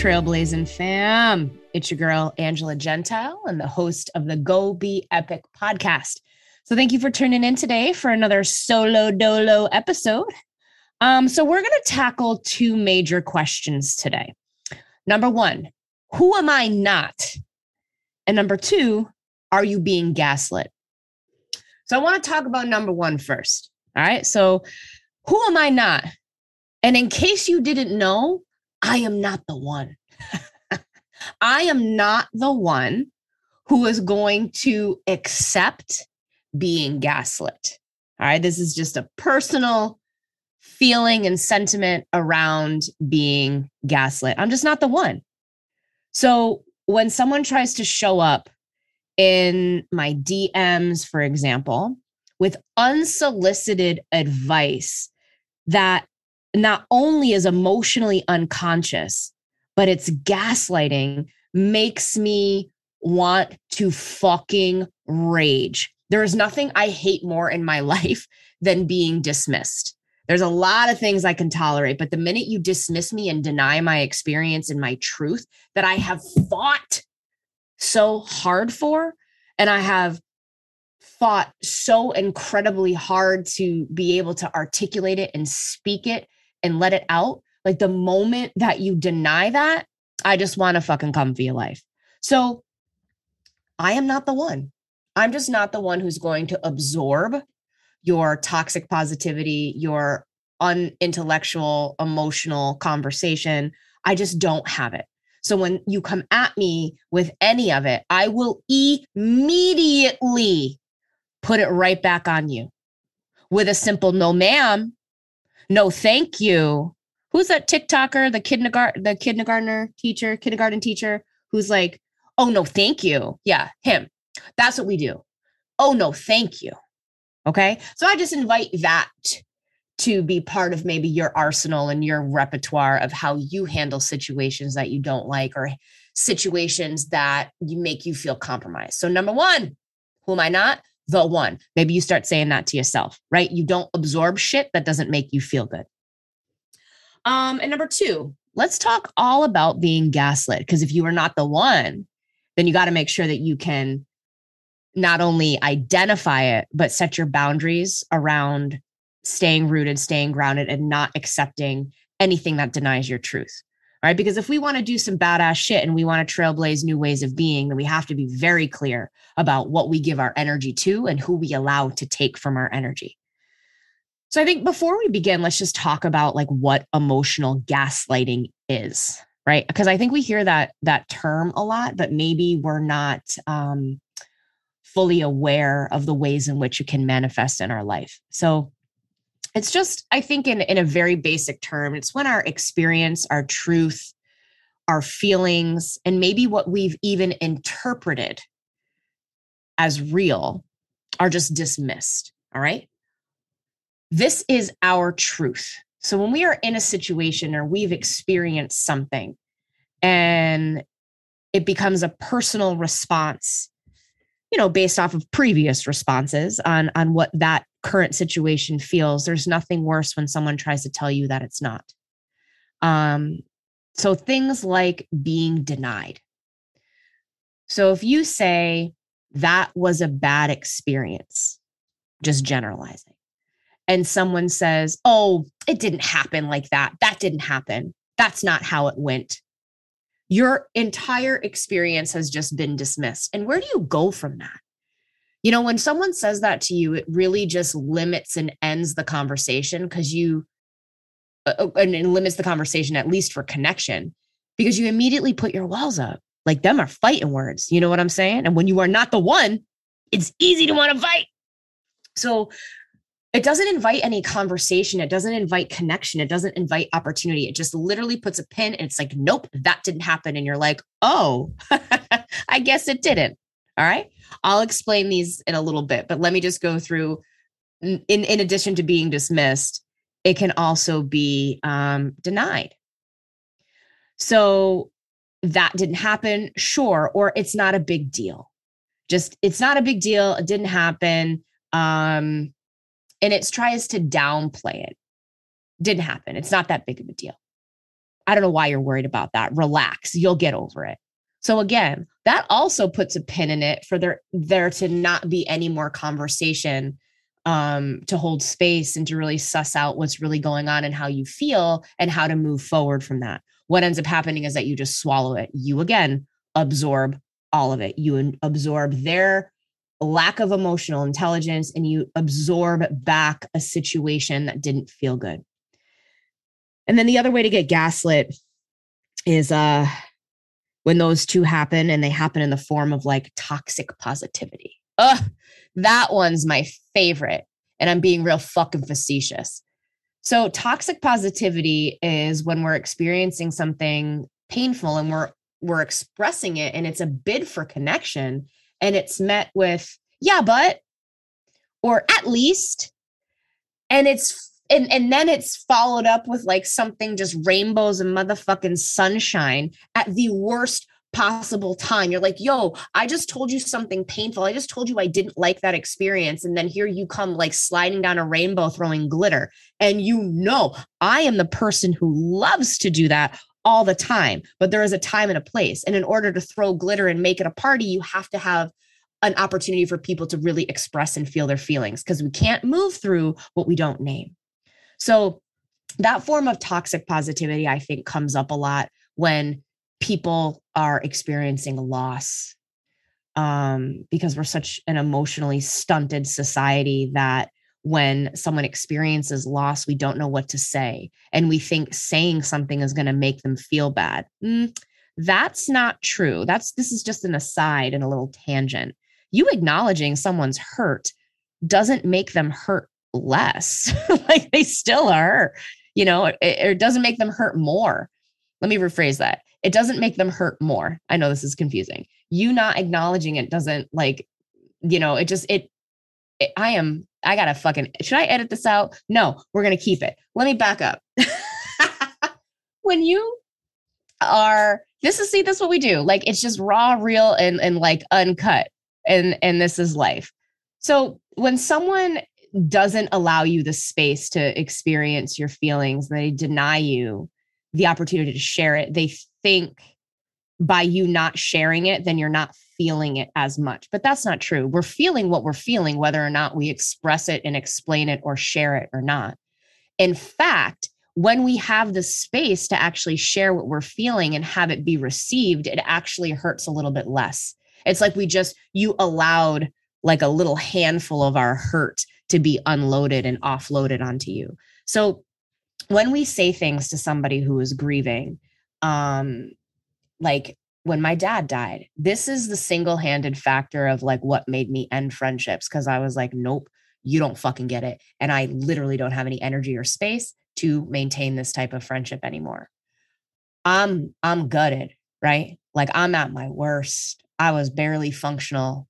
Trailblazing fam? It's your girl, Angela Gentile, and the host of the Go Be Epic podcast. So, thank you for tuning in today for another solo dolo episode. Um, so, we're going to tackle two major questions today. Number one, who am I not? And number two, are you being gaslit? So, I want to talk about number one first. All right. So, who am I not? And in case you didn't know, I am not the one. I am not the one who is going to accept being gaslit. All right. This is just a personal feeling and sentiment around being gaslit. I'm just not the one. So when someone tries to show up in my DMs, for example, with unsolicited advice that not only is emotionally unconscious, but it's gaslighting makes me want to fucking rage. There is nothing I hate more in my life than being dismissed. There's a lot of things I can tolerate, but the minute you dismiss me and deny my experience and my truth that I have fought so hard for, and I have fought so incredibly hard to be able to articulate it and speak it and let it out, like the moment that you deny that, I just want to fucking come for your life. So I am not the one. I'm just not the one who's going to absorb your toxic positivity, your unintellectual, emotional conversation. I just don't have it. So when you come at me with any of it, I will immediately put it right back on you with a simple no, ma'am, no thank you. Who's that tiktoker the kindergarten the kindergartner teacher kindergarten teacher who's like oh no thank you. Yeah him. That's what we do. Oh no thank you. Okay? So i just invite that to be part of maybe your arsenal and your repertoire of how you handle situations that you don't like or situations that make you feel compromised. So number one who am i not the one. Maybe you start saying that to yourself, right? You don't absorb shit that doesn't make you feel good. Um, and number two, let's talk all about being gaslit. Because if you are not the one, then you got to make sure that you can not only identify it, but set your boundaries around staying rooted, staying grounded, and not accepting anything that denies your truth right? Because if we want to do some badass shit and we want to trailblaze new ways of being, then we have to be very clear about what we give our energy to and who we allow to take from our energy. So I think before we begin, let's just talk about like what emotional gaslighting is, right? Because I think we hear that that term a lot, but maybe we're not um, fully aware of the ways in which it can manifest in our life. So it's just i think in in a very basic term it's when our experience our truth our feelings and maybe what we've even interpreted as real are just dismissed all right? This is our truth. So when we are in a situation or we've experienced something and it becomes a personal response you know based off of previous responses on on what that current situation feels there's nothing worse when someone tries to tell you that it's not. Um so things like being denied. So if you say that was a bad experience just generalizing and someone says oh it didn't happen like that. That didn't happen. That's not how it went. Your entire experience has just been dismissed. And where do you go from that? You know, when someone says that to you, it really just limits and ends the conversation because you, uh, uh and it limits the conversation, at least for connection, because you immediately put your walls up. Like them are fighting words. You know what I'm saying? And when you are not the one, it's easy to want to fight. So it doesn't invite any conversation. It doesn't invite connection. It doesn't invite opportunity. It just literally puts a pin and it's like, nope, that didn't happen. And you're like, oh, I guess it didn't. All right. I'll explain these in a little bit, but let me just go through. In, in addition to being dismissed, it can also be um, denied. So that didn't happen, sure, or it's not a big deal. Just it's not a big deal. It didn't happen. Um, and it tries to downplay it. Didn't happen. It's not that big of a deal. I don't know why you're worried about that. Relax, you'll get over it. So again, that also puts a pin in it for there there to not be any more conversation um to hold space and to really suss out what's really going on and how you feel and how to move forward from that. What ends up happening is that you just swallow it. You again absorb all of it. You absorb their lack of emotional intelligence and you absorb back a situation that didn't feel good. And then the other way to get gaslit is uh when those two happen and they happen in the form of like toxic positivity. Ugh, that one's my favorite. And I'm being real fucking facetious. So, toxic positivity is when we're experiencing something painful and we're we're expressing it and it's a bid for connection and it's met with yeah but or at least and it's and and then it's followed up with like something just rainbows and motherfucking sunshine at the worst possible time. You're like, yo, I just told you something painful. I just told you I didn't like that experience. And then here you come, like sliding down a rainbow, throwing glitter. And you know, I am the person who loves to do that all the time, but there is a time and a place. And in order to throw glitter and make it a party, you have to have an opportunity for people to really express and feel their feelings because we can't move through what we don't name. So, that form of toxic positivity, I think, comes up a lot when people are experiencing loss um, because we're such an emotionally stunted society that when someone experiences loss, we don't know what to say. And we think saying something is going to make them feel bad. Mm, that's not true. That's this is just an aside and a little tangent. You acknowledging someone's hurt doesn't make them hurt less. like they still are, you know, it, it doesn't make them hurt more. Let me rephrase that. It doesn't make them hurt more. I know this is confusing. You not acknowledging it doesn't like, you know, it just, it, it I am, I gotta fucking, should I edit this out? No, we're gonna keep it. Let me back up. when you are, this is, see, this is what we do. Like it's just raw, real, and, and like uncut. And, and this is life. So when someone doesn't allow you the space to experience your feelings, they deny you the opportunity to share it, they think by you not sharing it, then you're not feeling it as much. But that's not true. We're feeling what we're feeling, whether or not we express it and explain it or share it or not. In fact, when we have the space to actually share what we're feeling and have it be received, it actually hurts a little bit less. It's like we just, you allowed like a little handful of our hurt to be unloaded and offloaded onto you. So when we say things to somebody who is grieving, um, like when my dad died, this is the single handed factor of like what made me end friendships because I was like, nope, you don't fucking get it. And I literally don't have any energy or space to maintain this type of friendship anymore. I'm I'm gutted, right? Like I'm at my worst. I was barely functional.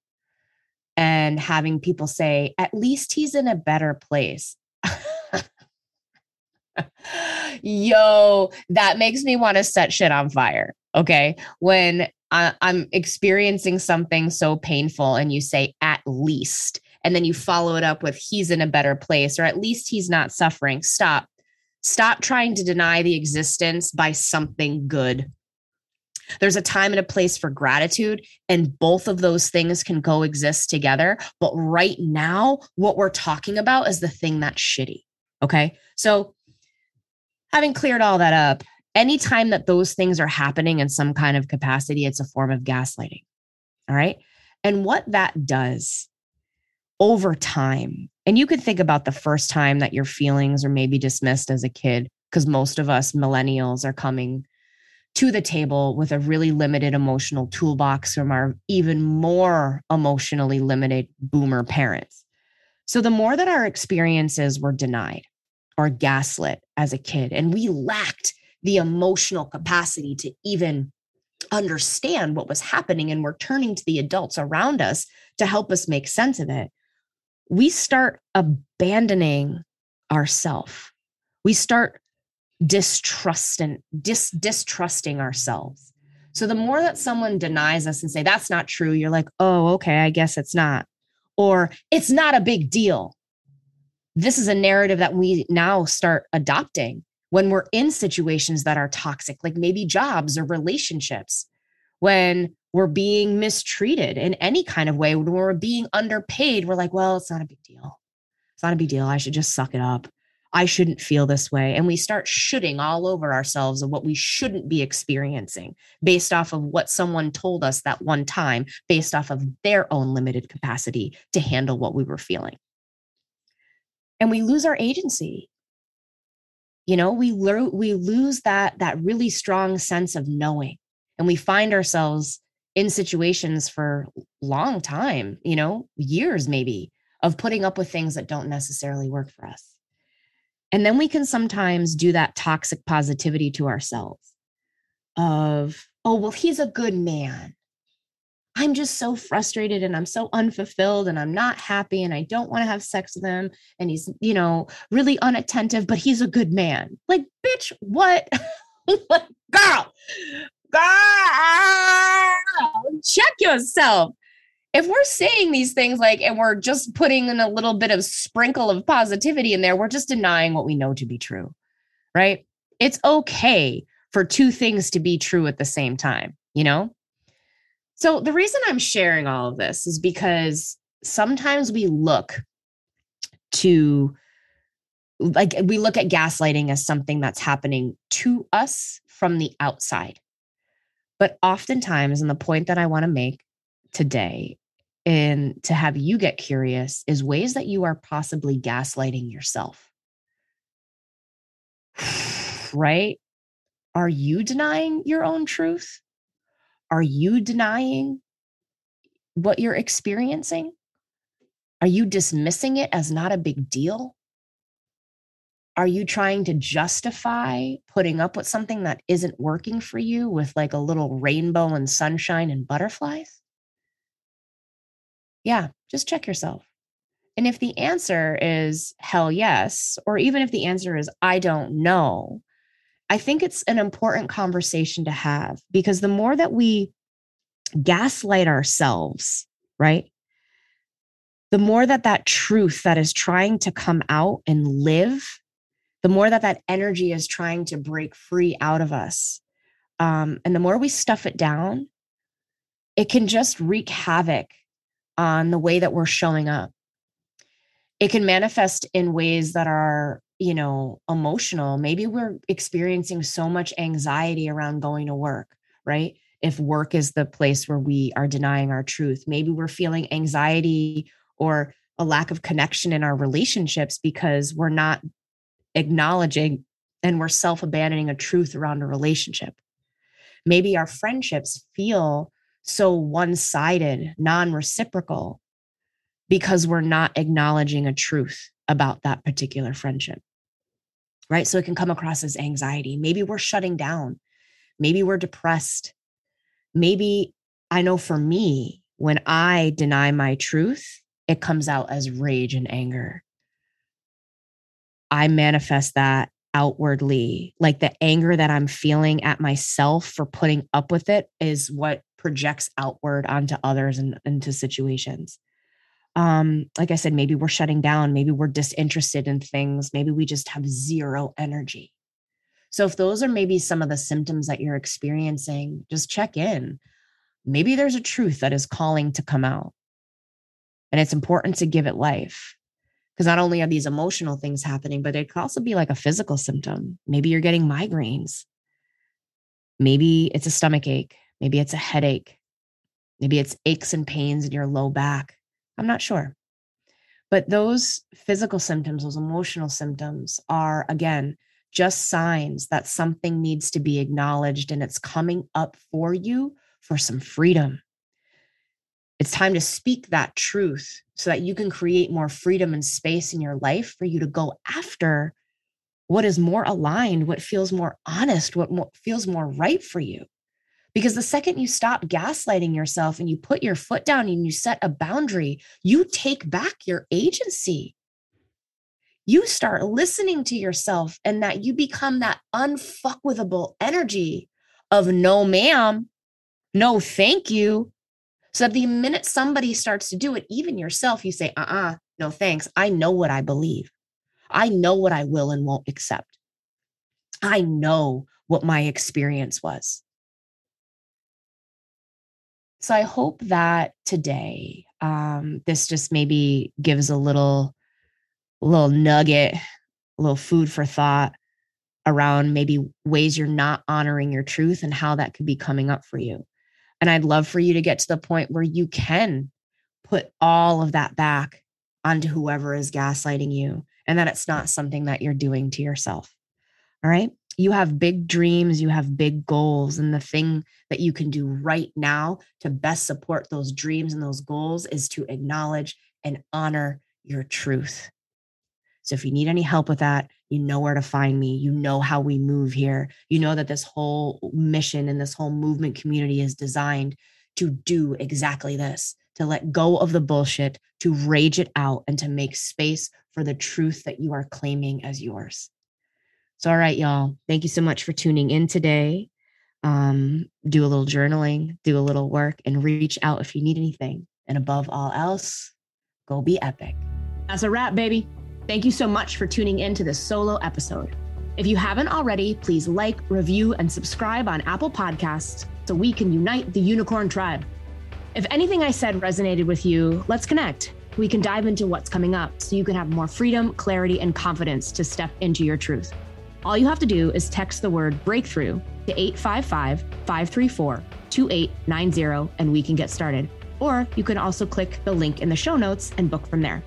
And having people say, at least he's in a better place. Yo, that makes me want to set shit on fire. Okay. When I, I'm experiencing something so painful and you say, at least, and then you follow it up with, he's in a better place, or at least he's not suffering. Stop. Stop trying to deny the existence by something good. There's a time and a place for gratitude, and both of those things can coexist together. But right now, what we're talking about is the thing that's shitty. Okay. So having cleared all that up, anytime that those things are happening in some kind of capacity, it's a form of gaslighting. All right. And what that does over time, and you could think about the first time that your feelings are maybe dismissed as a kid, because most of us millennials are coming to the table with a really limited emotional toolbox from our even more emotionally limited boomer parents. So the more that our experiences were denied, or gaslit as a kid. And we lacked the emotional capacity to even understand what was happening. And we're turning to the adults around us to help us make sense of it. We start abandoning ourself. We start distrusting, dis, distrusting ourselves. So the more that someone denies us and say, that's not true, you're like, oh, okay, I guess it's not. Or it's not a big deal this is a narrative that we now start adopting when we're in situations that are toxic, like maybe jobs or relationships, when we're being mistreated in any kind of way, when we're being underpaid, we're like, well, it's not a big deal. It's not a big deal. I should just suck it up. I shouldn't feel this way. And we start shooting all over ourselves of what we shouldn't be experiencing based off of what someone told us that one time, based off of their own limited capacity to handle what we were feeling. And we lose our agency. You know, we, lo- we lose that, that really strong sense of knowing. And we find ourselves in situations for long time, you know, years maybe, of putting up with things that don't necessarily work for us. And then we can sometimes do that toxic positivity to ourselves of, oh, well, he's a good man. I'm just so frustrated and I'm so unfulfilled and I'm not happy and I don't want to have sex with him. And he's, you know, really unattentive, but he's a good man. Like, bitch, what? girl, girl, check yourself if we're saying these things like and we're just putting in a little bit of sprinkle of positivity in there we're just denying what we know to be true right? It's okay for two things to be true at the same time you know? So the reason i'm sharing all of this is because sometimes we look to like we look at gaslighting as something that's happening to us from the outside. But oftentimes and the point that i want to make today and to have you get curious is ways that you are possibly gaslighting yourself. right? Are you denying your own truth? Are you denying what you're experiencing? Are you dismissing it as not a big deal? Are you trying to justify putting up with something that isn't working for you with like a little rainbow and sunshine and butterflies? Yeah, just check yourself. And if the answer is hell yes, or even if the answer is I don't know, I think it's an important conversation to have because the more that we gaslight ourselves, right? The more that that truth that is trying to come out and live, the more that that energy is trying to break free out of us. Um, and the more we stuff it down, it can just wreak havoc on the way that we're showing up. It can manifest in ways that are, you know, emotional. Maybe we're experiencing so much anxiety around going to work, right? If work is the place where we are denying our truth, maybe we're feeling anxiety or a lack of connection in our relationships because we're not acknowledging and we're self abandoning a truth around a relationship. Maybe our friendships feel so one sided, non reciprocal, because we're not acknowledging a truth about that particular friendship. Right. So it can come across as anxiety. Maybe we're shutting down. Maybe we're depressed. Maybe I know for me, when I deny my truth, it comes out as rage and anger. I manifest that outwardly. Like the anger that I'm feeling at myself for putting up with it is what projects outward onto others and into situations. Um like i said maybe we're shutting down maybe we're disinterested in things maybe we just have zero energy. So if those are maybe some of the symptoms that you're experiencing just check in. Maybe there's a truth that is calling to come out. And it's important to give it life. Because not only are these emotional things happening but it could also be like a physical symptom. Maybe you're getting migraines. Maybe it's a stomach ache Maybe it's a headache. Maybe it's aches and pains in your low back. I'm not sure. But those physical symptoms, those emotional symptoms are, again, just signs that something needs to be acknowledged and it's coming up for you for some freedom. It's time to speak that truth so that you can create more freedom and space in your life for you to go after what is more aligned, what feels more honest, what feels more right for you. Because the second you stop gaslighting yourself and you put your foot down and you set a boundary, you take back your agency. You start listening to yourself and that you become that unfuckwithable energy of no, ma'am, no, thank you. So the minute somebody starts to do it, even yourself, you say, uh uh-uh, uh no thanks. I know what I believe. I know what I will and won't accept. I know what my experience was. So I hope that today, um, this just maybe gives a little, little nugget, a little food for thought around maybe ways you're not honoring your truth and how that could be coming up for you. And I'd love for you to get to the point where you can put all of that back onto whoever is gaslighting you and that it's not something that you're doing to yourself. All right. You have big dreams, you have big goals. And the thing that you can do right now to best support those dreams and those goals is to acknowledge and honor your truth. So if you need any help with that, you know where to find me. You know how we move here. You know that this whole mission and this whole movement community is designed to do exactly this to let go of the bullshit, to rage it out, and to make space for the truth that you are claiming as yours. So, all right, y'all, thank you so much for tuning in today. Um, do a little journaling, do a little work, and reach out if you need anything. And above all else, go be epic. That's a wrap, baby. Thank you so much for tuning in to this solo episode. If you haven't already, please like, review, and subscribe on Apple Podcasts so we can unite the unicorn tribe. If anything I said resonated with you, let's connect. We can dive into what's coming up so you can have more freedom, clarity, and confidence to step into your truth. All you have to do is text the word breakthrough to 855 534 2890 and we can get started. Or you can also click the link in the show notes and book from there.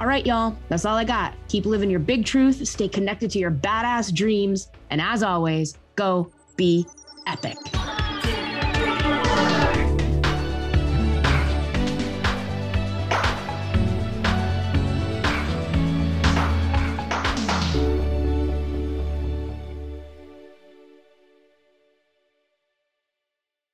All right, y'all, that's all I got. Keep living your big truth, stay connected to your badass dreams, and as always, go be epic.